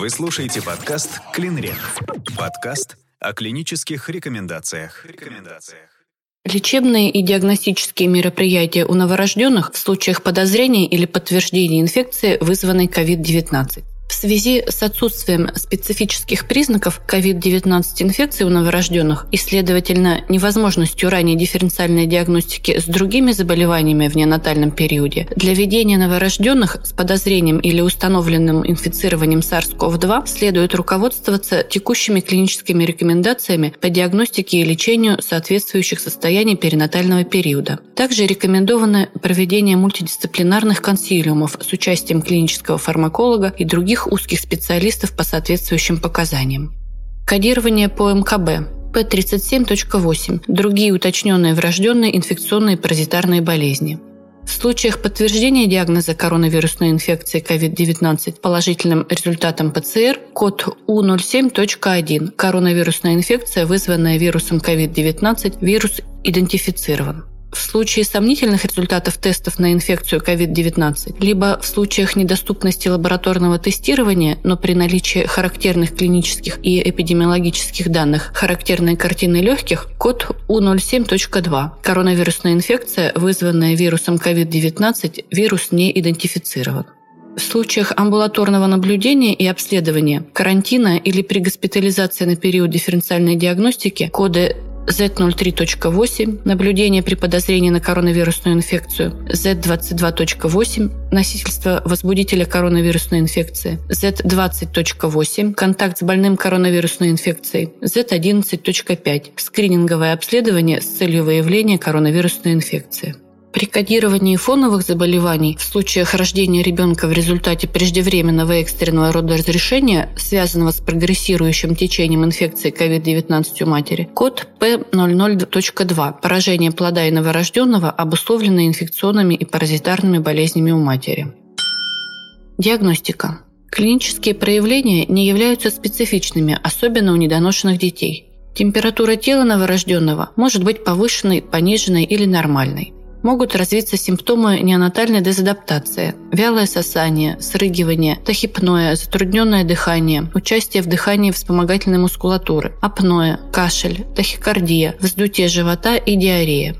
Вы слушаете подкаст «Клинрек». Подкаст о клинических рекомендациях. рекомендациях. Лечебные и диагностические мероприятия у новорожденных в случаях подозрения или подтверждения инфекции, вызванной COVID-19. В связи с отсутствием специфических признаков COVID-19 инфекции у новорожденных и, следовательно, невозможностью ранней дифференциальной диагностики с другими заболеваниями в неонатальном периоде, для ведения новорожденных с подозрением или установленным инфицированием SARS-CoV-2 следует руководствоваться текущими клиническими рекомендациями по диагностике и лечению соответствующих состояний перинатального периода. Также рекомендовано проведение мультидисциплинарных консилиумов с участием клинического фармаколога и других других узких специалистов по соответствующим показаниям. Кодирование по МКБ P37.8 – другие уточненные врожденные инфекционные паразитарные болезни. В случаях подтверждения диагноза коронавирусной инфекции COVID-19 положительным результатом ПЦР код У07.1 – коронавирусная инфекция, вызванная вирусом COVID-19, вирус идентифицирован в случае сомнительных результатов тестов на инфекцию COVID-19, либо в случаях недоступности лабораторного тестирования, но при наличии характерных клинических и эпидемиологических данных характерной картины легких, код У07.2. Коронавирусная инфекция, вызванная вирусом COVID-19, вирус не идентифицирован. В случаях амбулаторного наблюдения и обследования, карантина или при госпитализации на период дифференциальной диагностики коды Z03.8 – наблюдение при подозрении на коронавирусную инфекцию, Z22.8 – носительство возбудителя коронавирусной инфекции, Z20.8 – контакт с больным коронавирусной инфекцией, Z11.5 – скрининговое обследование с целью выявления коронавирусной инфекции. При кодировании фоновых заболеваний в случаях рождения ребенка в результате преждевременного экстренного родоразрешения, связанного с прогрессирующим течением инфекции COVID-19 у матери, код P00.2 – поражение плода и новорожденного, обусловленное инфекционными и паразитарными болезнями у матери. Диагностика. Клинические проявления не являются специфичными, особенно у недоношенных детей. Температура тела новорожденного может быть повышенной, пониженной или нормальной могут развиться симптомы неонатальной дезадаптации, вялое сосание, срыгивание, тахипноя, затрудненное дыхание, участие в дыхании вспомогательной мускулатуры, апноэ, кашель, тахикардия, вздутие живота и диарея.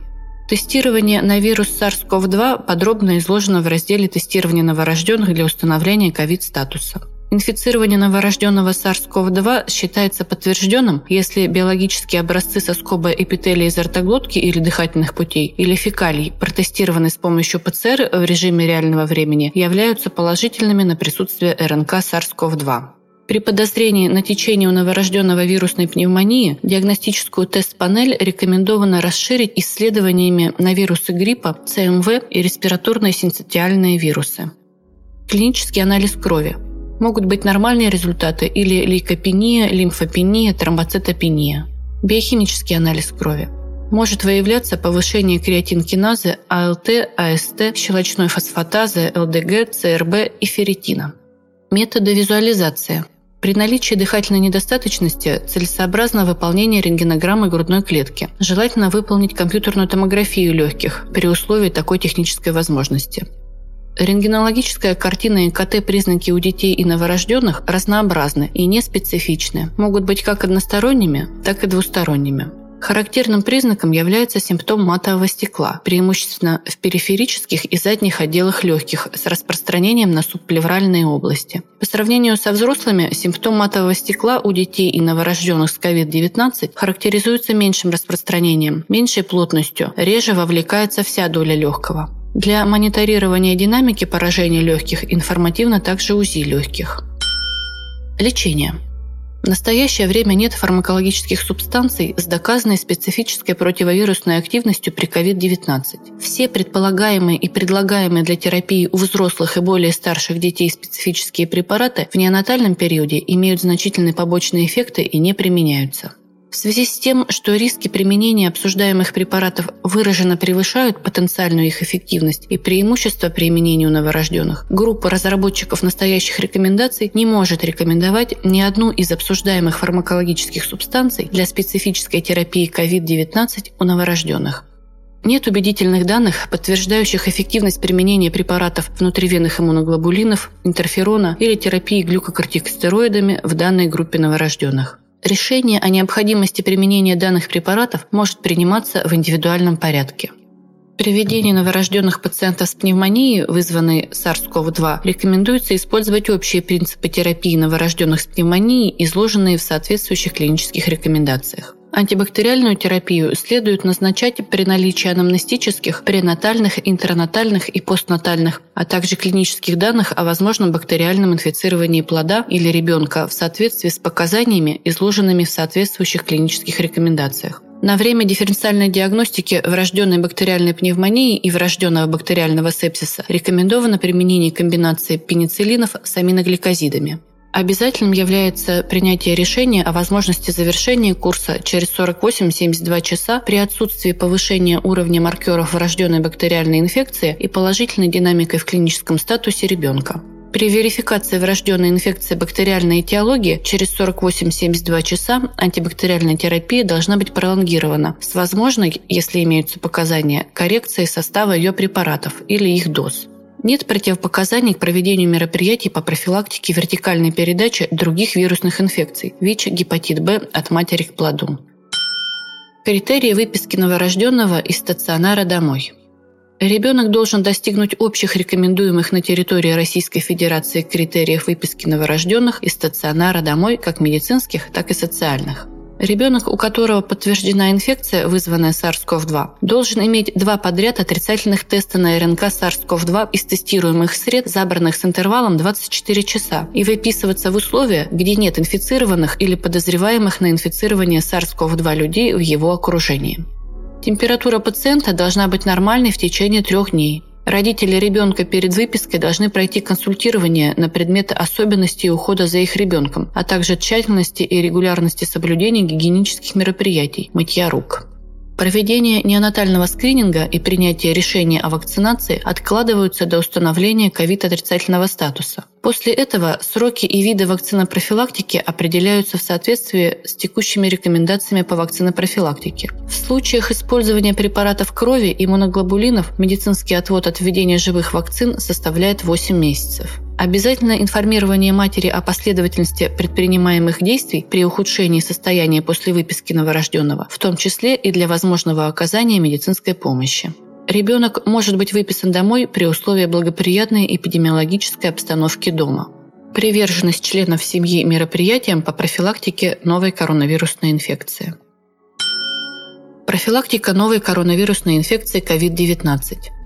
Тестирование на вирус SARS-CoV-2 подробно изложено в разделе «Тестирование новорожденных для установления ковид-статуса». Инфицирование новорожденного SARS-CoV-2 считается подтвержденным, если биологические образцы соскоба эпителия из ротоглотки или дыхательных путей или фекалий, протестированные с помощью ПЦР в режиме реального времени, являются положительными на присутствие РНК SARS-CoV-2. При подозрении на течение у новорожденного вирусной пневмонии диагностическую тест-панель рекомендовано расширить исследованиями на вирусы гриппа, ЦМВ и респираторные синцитиальные вирусы. Клинический анализ крови – Могут быть нормальные результаты или лейкопения, лимфопения, тромбоцитопения. Биохимический анализ крови. Может выявляться повышение креатинкиназы, АЛТ, АСТ, щелочной фосфатазы, ЛДГ, ЦРБ и ферритина. Методы визуализации. При наличии дыхательной недостаточности целесообразно выполнение рентгенограммы грудной клетки. Желательно выполнить компьютерную томографию легких при условии такой технической возможности. Рентгенологическая картина и КТ-признаки у детей и новорожденных разнообразны и неспецифичны, могут быть как односторонними, так и двусторонними. Характерным признаком является симптом матового стекла, преимущественно в периферических и задних отделах легких с распространением на субплевральные области. По сравнению со взрослыми, симптом матового стекла у детей и новорожденных с COVID-19 характеризуется меньшим распространением, меньшей плотностью, реже вовлекается вся доля легкого. Для мониторирования динамики поражения легких информативно также УЗИ легких. Лечение. В настоящее время нет фармакологических субстанций с доказанной специфической противовирусной активностью при COVID-19. Все предполагаемые и предлагаемые для терапии у взрослых и более старших детей специфические препараты в неонатальном периоде имеют значительные побочные эффекты и не применяются. В связи с тем, что риски применения обсуждаемых препаратов выраженно превышают потенциальную их эффективность и преимущества применения у новорожденных, группа разработчиков настоящих рекомендаций не может рекомендовать ни одну из обсуждаемых фармакологических субстанций для специфической терапии COVID-19 у новорожденных. Нет убедительных данных, подтверждающих эффективность применения препаратов внутривенных иммуноглобулинов, интерферона или терапии глюкокортикостероидами в данной группе новорожденных. Решение о необходимости применения данных препаратов может приниматься в индивидуальном порядке. При ведении новорожденных пациентов с пневмонией, вызванной SARS-CoV-2, рекомендуется использовать общие принципы терапии новорожденных с пневмонией, изложенные в соответствующих клинических рекомендациях. Антибактериальную терапию следует назначать при наличии анамнестических, пренатальных, интернатальных и постнатальных, а также клинических данных о возможном бактериальном инфицировании плода или ребенка в соответствии с показаниями, изложенными в соответствующих клинических рекомендациях. На время дифференциальной диагностики врожденной бактериальной пневмонии и врожденного бактериального сепсиса рекомендовано применение комбинации пенициллинов с аминогликозидами. Обязательным является принятие решения о возможности завершения курса через 48-72 часа при отсутствии повышения уровня маркеров врожденной бактериальной инфекции и положительной динамикой в клиническом статусе ребенка. При верификации врожденной инфекции бактериальной этиологии через 48-72 часа антибактериальная терапия должна быть пролонгирована с возможной, если имеются показания, коррекцией состава ее препаратов или их доз. Нет противопоказаний к проведению мероприятий по профилактике вертикальной передачи других вирусных инфекций – ВИЧ, гепатит Б от матери к плоду. Критерии выписки новорожденного из стационара домой – Ребенок должен достигнуть общих рекомендуемых на территории Российской Федерации критериев выписки новорожденных из стационара домой как медицинских, так и социальных. Ребенок, у которого подтверждена инфекция, вызванная SARS-CoV-2, должен иметь два подряд отрицательных теста на РНК SARS-CoV-2 из тестируемых сред, забранных с интервалом 24 часа, и выписываться в условия, где нет инфицированных или подозреваемых на инфицирование SARS-CoV-2 людей в его окружении. Температура пациента должна быть нормальной в течение трех дней. Родители ребенка перед выпиской должны пройти консультирование на предметы особенностей ухода за их ребенком, а также тщательности и регулярности соблюдения гигиенических мероприятий, мытья рук. Проведение неонатального скрининга и принятие решения о вакцинации откладываются до установления ковид-отрицательного статуса. После этого сроки и виды вакцинопрофилактики определяются в соответствии с текущими рекомендациями по вакцинопрофилактике. В случаях использования препаратов крови и моноглобулинов медицинский отвод от введения живых вакцин составляет 8 месяцев. Обязательно информирование матери о последовательности предпринимаемых действий при ухудшении состояния после выписки новорожденного, в том числе и для возможного оказания медицинской помощи. Ребенок может быть выписан домой при условии благоприятной эпидемиологической обстановки дома. Приверженность членов семьи мероприятиям по профилактике новой коронавирусной инфекции. Профилактика новой коронавирусной инфекции COVID-19.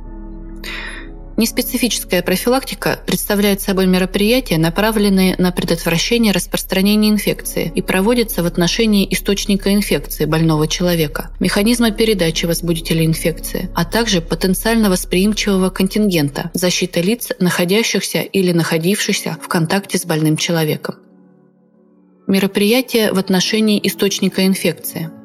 Неспецифическая профилактика представляет собой мероприятия, направленные на предотвращение распространения инфекции и проводится в отношении источника инфекции больного человека, механизма передачи возбудителя инфекции, а также потенциально восприимчивого контингента, защиты лиц, находящихся или находившихся в контакте с больным человеком. Мероприятия в отношении источника инфекции –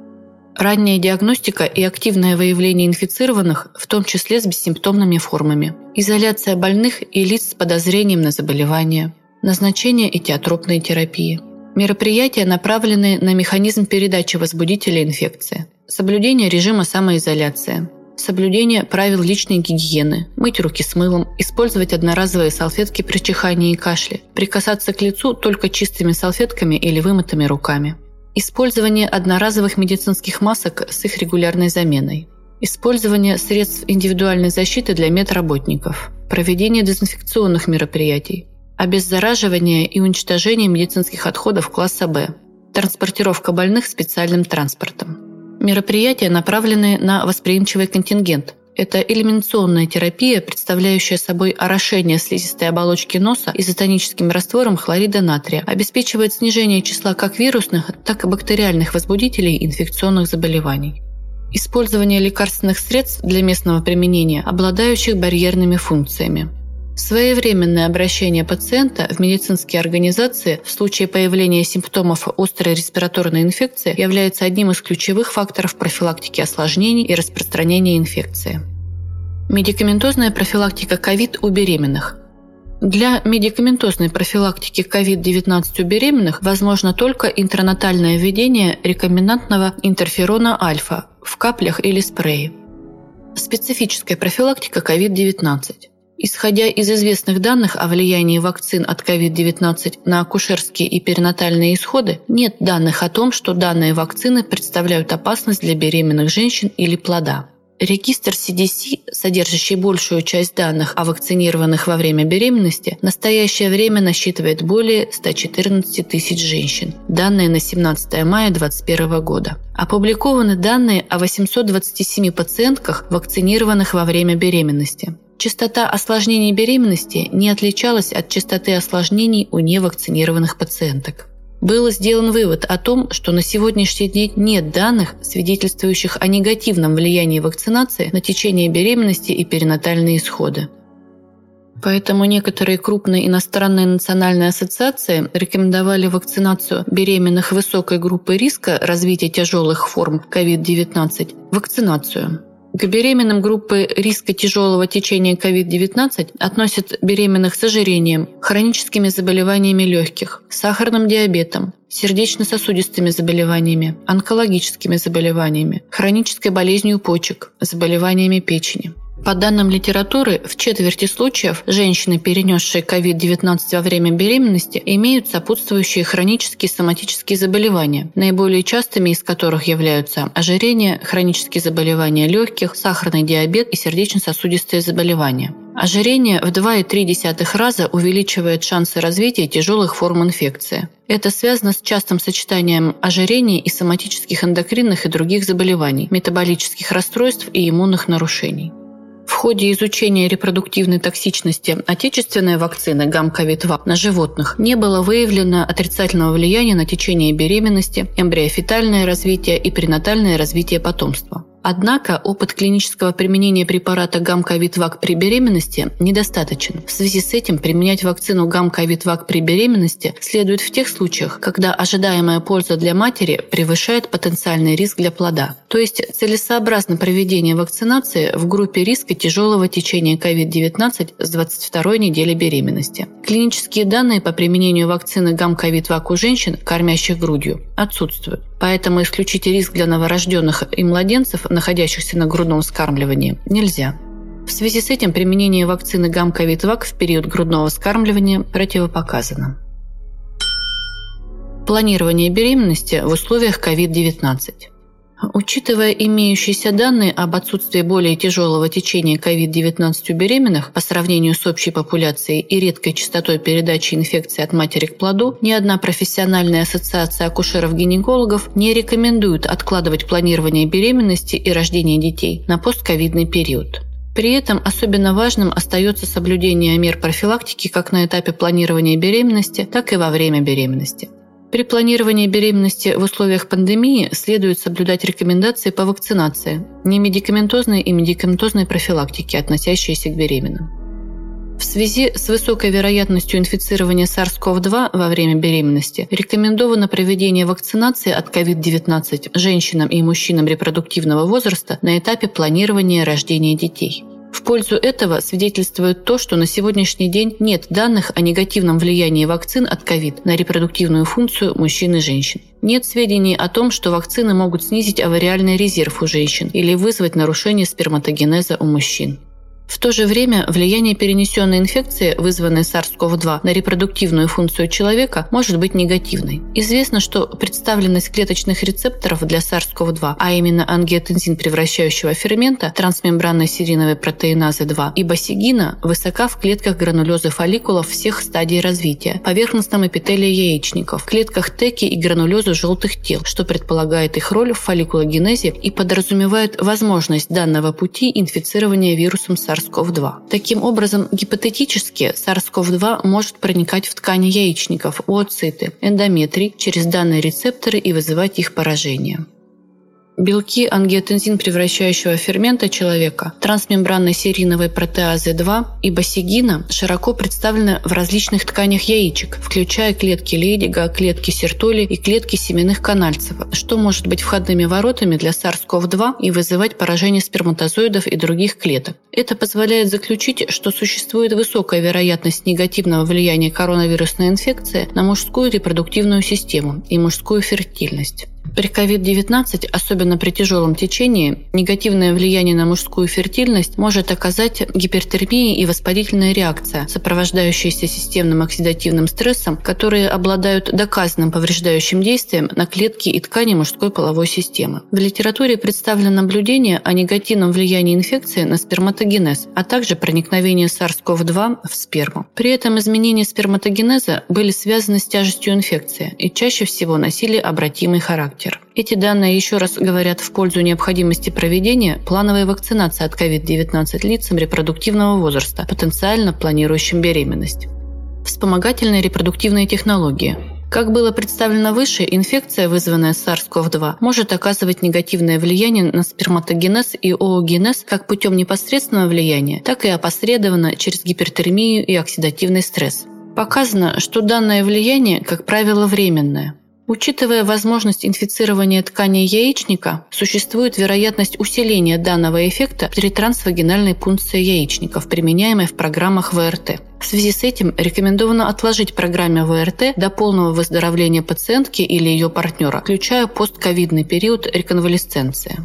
ранняя диагностика и активное выявление инфицированных, в том числе с бессимптомными формами, изоляция больных и лиц с подозрением на заболевание, назначение этиотропной терапии. Мероприятия направлены на механизм передачи возбудителя инфекции, соблюдение режима самоизоляции, соблюдение правил личной гигиены, мыть руки с мылом, использовать одноразовые салфетки при чихании и кашле, прикасаться к лицу только чистыми салфетками или вымытыми руками. Использование одноразовых медицинских масок с их регулярной заменой. Использование средств индивидуальной защиты для медработников. Проведение дезинфекционных мероприятий. Обеззараживание и уничтожение медицинских отходов класса Б. Транспортировка больных специальным транспортом. Мероприятия направлены на восприимчивый контингент, это элиминационная терапия, представляющая собой орошение слизистой оболочки носа изотоническим раствором хлорида натрия, обеспечивает снижение числа как вирусных, так и бактериальных возбудителей инфекционных заболеваний. Использование лекарственных средств для местного применения, обладающих барьерными функциями. Своевременное обращение пациента в медицинские организации в случае появления симптомов острой респираторной инфекции является одним из ключевых факторов профилактики осложнений и распространения инфекции. Медикаментозная профилактика ковид у беременных. Для медикаментозной профилактики COVID-19 у беременных возможно только интранатальное введение рекомендантного интерферона альфа в каплях или спрее. Специфическая профилактика COVID-19. Исходя из известных данных о влиянии вакцин от COVID-19 на акушерские и перинатальные исходы, нет данных о том, что данные вакцины представляют опасность для беременных женщин или плода. Регистр CDC, содержащий большую часть данных о вакцинированных во время беременности, в настоящее время насчитывает более 114 тысяч женщин. Данные на 17 мая 2021 года. Опубликованы данные о 827 пациентках, вакцинированных во время беременности. Частота осложнений беременности не отличалась от частоты осложнений у невакцинированных пациенток. Был сделан вывод о том, что на сегодняшний день нет данных, свидетельствующих о негативном влиянии вакцинации на течение беременности и перинатальные исходы. Поэтому некоторые крупные иностранные национальные ассоциации рекомендовали вакцинацию беременных высокой группы риска развития тяжелых форм COVID-19 – вакцинацию. К беременным группы риска тяжелого течения COVID-19 относят беременных с ожирением, хроническими заболеваниями легких, сахарным диабетом, сердечно-сосудистыми заболеваниями, онкологическими заболеваниями, хронической болезнью почек, заболеваниями печени. По данным литературы, в четверти случаев женщины, перенесшие COVID-19 во время беременности, имеют сопутствующие хронические соматические заболевания, наиболее частыми из которых являются ожирение, хронические заболевания легких, сахарный диабет и сердечно-сосудистые заболевания. Ожирение в 2,3 раза увеличивает шансы развития тяжелых форм инфекции. Это связано с частым сочетанием ожирения и соматических эндокринных и других заболеваний, метаболических расстройств и иммунных нарушений. Ходе изучения репродуктивной токсичности отечественной вакцины гамковид-2 на животных не было выявлено отрицательного влияния на течение беременности, эмбриофетальное развитие и пренатальное развитие потомства. Однако опыт клинического применения препарата гамковид-вак при беременности недостаточен. В связи с этим применять вакцину гамковид-вак при беременности следует в тех случаях, когда ожидаемая польза для матери превышает потенциальный риск для плода. То есть целесообразно проведение вакцинации в группе риска тяжелого течения COVID-19 с 22 недели беременности. Клинические данные по применению вакцины гамковид-вак у женщин, кормящих грудью, отсутствуют. Поэтому исключить риск для новорожденных и младенцев находящихся на грудном вскармливании, нельзя. В связи с этим применение вакцины гамковид-вак в период грудного вскармливания противопоказано. Планирование беременности в условиях COVID-19. Учитывая имеющиеся данные об отсутствии более тяжелого течения COVID-19 у беременных по сравнению с общей популяцией и редкой частотой передачи инфекции от матери к плоду, ни одна профессиональная ассоциация акушеров-гинекологов не рекомендует откладывать планирование беременности и рождения детей на постковидный период. При этом особенно важным остается соблюдение мер профилактики как на этапе планирования беременности, так и во время беременности. При планировании беременности в условиях пандемии следует соблюдать рекомендации по вакцинации, немедикаментозной и медикаментозной профилактике, относящиеся к беременным. В связи с высокой вероятностью инфицирования SARS-CoV-2 во время беременности рекомендовано проведение вакцинации от COVID-19 женщинам и мужчинам репродуктивного возраста на этапе планирования рождения детей. В пользу этого свидетельствует то, что на сегодняшний день нет данных о негативном влиянии вакцин от ковид на репродуктивную функцию мужчин и женщин. Нет сведений о том, что вакцины могут снизить авариальный резерв у женщин или вызвать нарушение сперматогенеза у мужчин. В то же время влияние перенесенной инфекции, вызванной SARS-CoV-2, на репродуктивную функцию человека может быть негативной. Известно, что представленность клеточных рецепторов для SARS-CoV-2, а именно ангиотензин превращающего фермента, трансмембранной сериновой протеиназы 2 и басигина, высока в клетках гранулезы фолликулов всех стадий развития, поверхностном эпителии яичников, клетках теки и гранулезу желтых тел, что предполагает их роль в фолликулогенезе и подразумевает возможность данного пути инфицирования вирусом SARS SARS-CoV-2. Таким образом, гипотетически SARS-CoV-2 может проникать в ткани яичников, ooциты, эндометрий через данные рецепторы и вызывать их поражение белки ангиотензин превращающего фермента человека, трансмембранной сериновой протеазы 2 и басигина широко представлены в различных тканях яичек, включая клетки Лейдига, клетки Сертоли и клетки семенных канальцев, что может быть входными воротами для SARS-CoV-2 и вызывать поражение сперматозоидов и других клеток. Это позволяет заключить, что существует высокая вероятность негативного влияния коронавирусной инфекции на мужскую репродуктивную систему и мужскую фертильность. При COVID-19, особенно при тяжелом течении, негативное влияние на мужскую фертильность может оказать гипертермия и воспалительная реакция, сопровождающаяся системным оксидативным стрессом, которые обладают доказанным повреждающим действием на клетки и ткани мужской половой системы. В литературе представлено наблюдение о негативном влиянии инфекции на сперматогенез, а также проникновение SARS-CoV-2 в сперму. При этом изменения сперматогенеза были связаны с тяжестью инфекции и чаще всего носили обратимый характер характер. Эти данные еще раз говорят в пользу необходимости проведения плановой вакцинации от COVID-19 лицам репродуктивного возраста, потенциально планирующим беременность. Вспомогательные репродуктивные технологии. Как было представлено выше, инфекция, вызванная SARS-CoV-2, может оказывать негативное влияние на сперматогенез и оогенез как путем непосредственного влияния, так и опосредованно через гипертермию и оксидативный стресс. Показано, что данное влияние, как правило, временное. Учитывая возможность инфицирования ткани яичника, существует вероятность усиления данного эффекта при трансвагинальной пункции яичников, применяемой в программах ВРТ. В связи с этим рекомендовано отложить программе ВРТ до полного выздоровления пациентки или ее партнера, включая постковидный период реконвалесценции.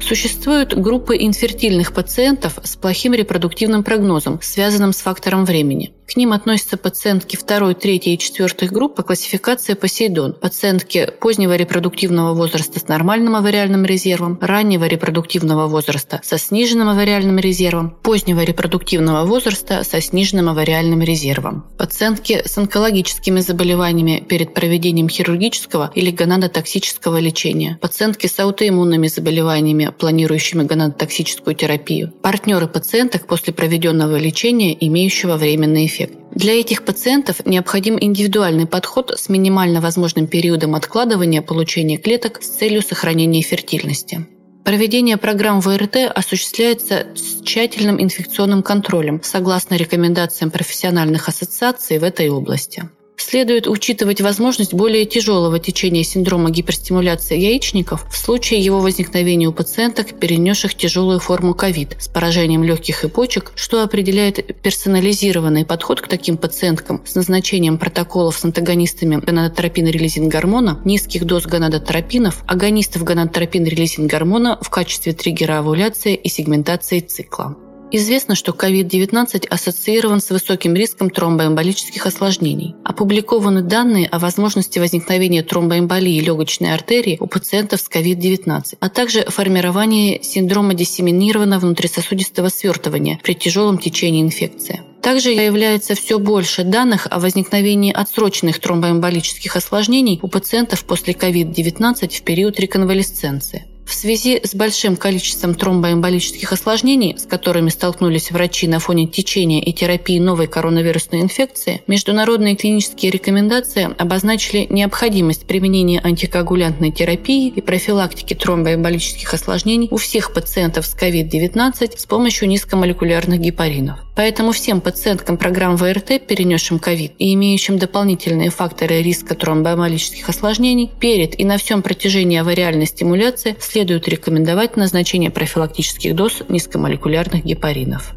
Существуют группы инфертильных пациентов с плохим репродуктивным прогнозом, связанным с фактором времени. К ним относятся пациентки 2, 3 и 4 групп по классификации Посейдон, пациентки позднего репродуктивного возраста с нормальным авариальным резервом, раннего репродуктивного возраста со сниженным авариальным резервом, позднего репродуктивного возраста со сниженным авариальным резервом. Пациентки с онкологическими заболеваниями перед проведением хирургического или гонадотоксического лечения, пациентки с аутоиммунными заболеваниями, планирующими гонадотоксическую терапию, партнеры пациенток после проведенного лечения, имеющего временный эффект. Для этих пациентов необходим индивидуальный подход с минимально возможным периодом откладывания получения клеток с целью сохранения фертильности. Проведение программ ВРТ осуществляется с тщательным инфекционным контролем согласно рекомендациям профессиональных ассоциаций в этой области. Следует учитывать возможность более тяжелого течения синдрома гиперстимуляции яичников в случае его возникновения у пациенток, перенесших тяжелую форму ковид с поражением легких и почек, что определяет персонализированный подход к таким пациенткам с назначением протоколов с антагонистами гонадотропин-релизин гормона, низких доз гонадотропинов, агонистов гонадотропин-релизин гормона в качестве триггера овуляции и сегментации цикла. Известно, что COVID-19 ассоциирован с высоким риском тромбоэмболических осложнений. Опубликованы данные о возможности возникновения тромбоэмболии легочной артерии у пациентов с COVID-19, а также формирование синдрома диссеминированного внутрисосудистого свертывания при тяжелом течении инфекции. Также появляется все больше данных о возникновении отсроченных тромбоэмболических осложнений у пациентов после COVID-19 в период реконвалесценции. В связи с большим количеством тромбоэмболических осложнений, с которыми столкнулись врачи на фоне течения и терапии новой коронавирусной инфекции, международные клинические рекомендации обозначили необходимость применения антикоагулянтной терапии и профилактики тромбоэмболических осложнений у всех пациентов с COVID-19 с помощью низкомолекулярных гепаринов. Поэтому всем пациенткам программ ВРТ, перенесшим COVID и имеющим дополнительные факторы риска тромбоэмболических осложнений, перед и на всем протяжении авариальной стимуляции следует рекомендовать назначение профилактических доз низкомолекулярных гепаринов.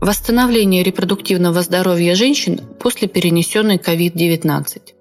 Восстановление репродуктивного здоровья женщин после перенесенной COVID-19.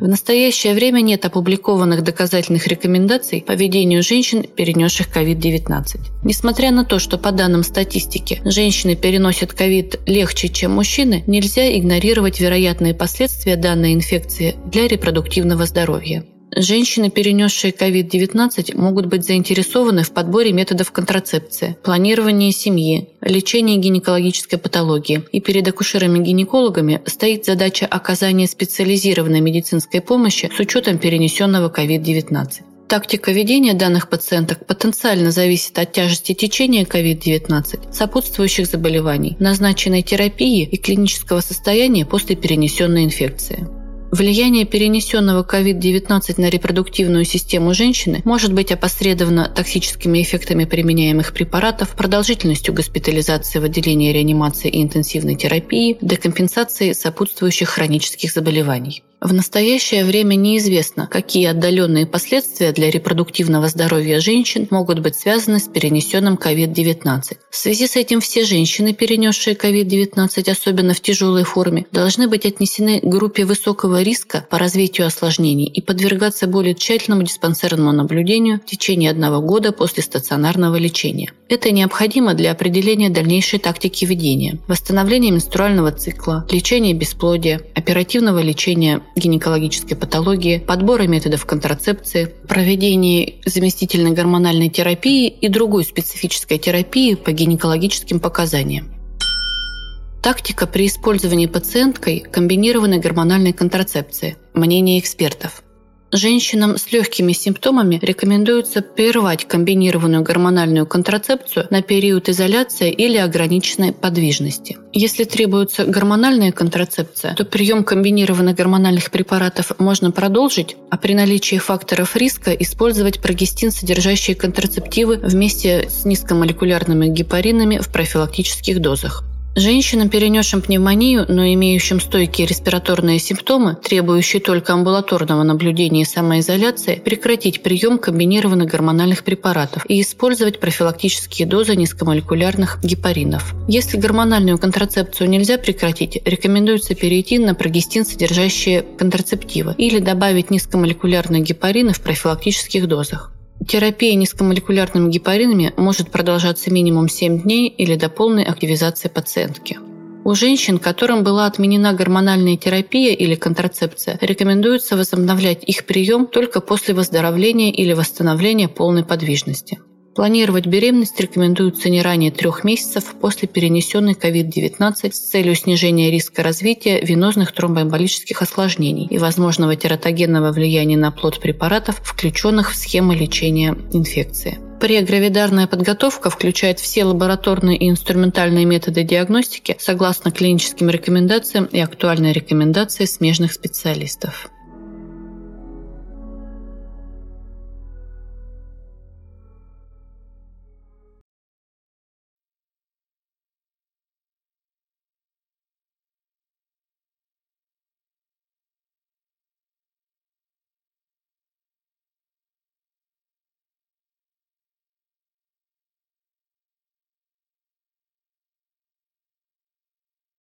В настоящее время нет опубликованных доказательных рекомендаций по ведению женщин, перенесших COVID-19. Несмотря на то, что по данным статистики женщины переносят COVID легче, чем мужчины, нельзя игнорировать вероятные последствия данной инфекции для репродуктивного здоровья. Женщины, перенесшие COVID-19, могут быть заинтересованы в подборе методов контрацепции, планировании семьи, лечении гинекологической патологии. И перед акушерами-гинекологами стоит задача оказания специализированной медицинской помощи с учетом перенесенного COVID-19. Тактика ведения данных пациенток потенциально зависит от тяжести течения COVID-19, сопутствующих заболеваний, назначенной терапии и клинического состояния после перенесенной инфекции. Влияние перенесенного COVID-19 на репродуктивную систему женщины может быть опосредовано токсическими эффектами применяемых препаратов, продолжительностью госпитализации в отделении реанимации и интенсивной терапии, декомпенсацией сопутствующих хронических заболеваний. В настоящее время неизвестно, какие отдаленные последствия для репродуктивного здоровья женщин могут быть связаны с перенесенным COVID-19. В связи с этим все женщины, перенесшие COVID-19, особенно в тяжелой форме, должны быть отнесены к группе высокого риска по развитию осложнений и подвергаться более тщательному диспансерному наблюдению в течение одного года после стационарного лечения. Это необходимо для определения дальнейшей тактики ведения, восстановления менструального цикла, лечения бесплодия, оперативного лечения гинекологической патологии, подбора методов контрацепции, проведения заместительной гормональной терапии и другой специфической терапии по гинекологическим показаниям. Тактика при использовании пациенткой комбинированной гормональной контрацепции. Мнение экспертов – Женщинам с легкими симптомами рекомендуется прервать комбинированную гормональную контрацепцию на период изоляции или ограниченной подвижности. Если требуется гормональная контрацепция, то прием комбинированных гормональных препаратов можно продолжить, а при наличии факторов риска использовать прогестин, содержащие контрацептивы вместе с низкомолекулярными гепаринами в профилактических дозах. Женщинам, перенесшим пневмонию, но имеющим стойкие респираторные симптомы, требующие только амбулаторного наблюдения и самоизоляции, прекратить прием комбинированных гормональных препаратов и использовать профилактические дозы низкомолекулярных гепаринов. Если гормональную контрацепцию нельзя прекратить, рекомендуется перейти на прогестин, содержащие контрацептивы, или добавить низкомолекулярные гепарины в профилактических дозах. Терапия низкомолекулярными гепаринами может продолжаться минимум 7 дней или до полной активизации пациентки. У женщин, которым была отменена гормональная терапия или контрацепция, рекомендуется возобновлять их прием только после выздоровления или восстановления полной подвижности. Планировать беременность рекомендуется не ранее трех месяцев после перенесенной COVID-19 с целью снижения риска развития венозных тромбоэмболических осложнений и возможного тератогенного влияния на плод препаратов, включенных в схемы лечения инфекции. Прегравидарная подготовка включает все лабораторные и инструментальные методы диагностики согласно клиническим рекомендациям и актуальной рекомендации смежных специалистов.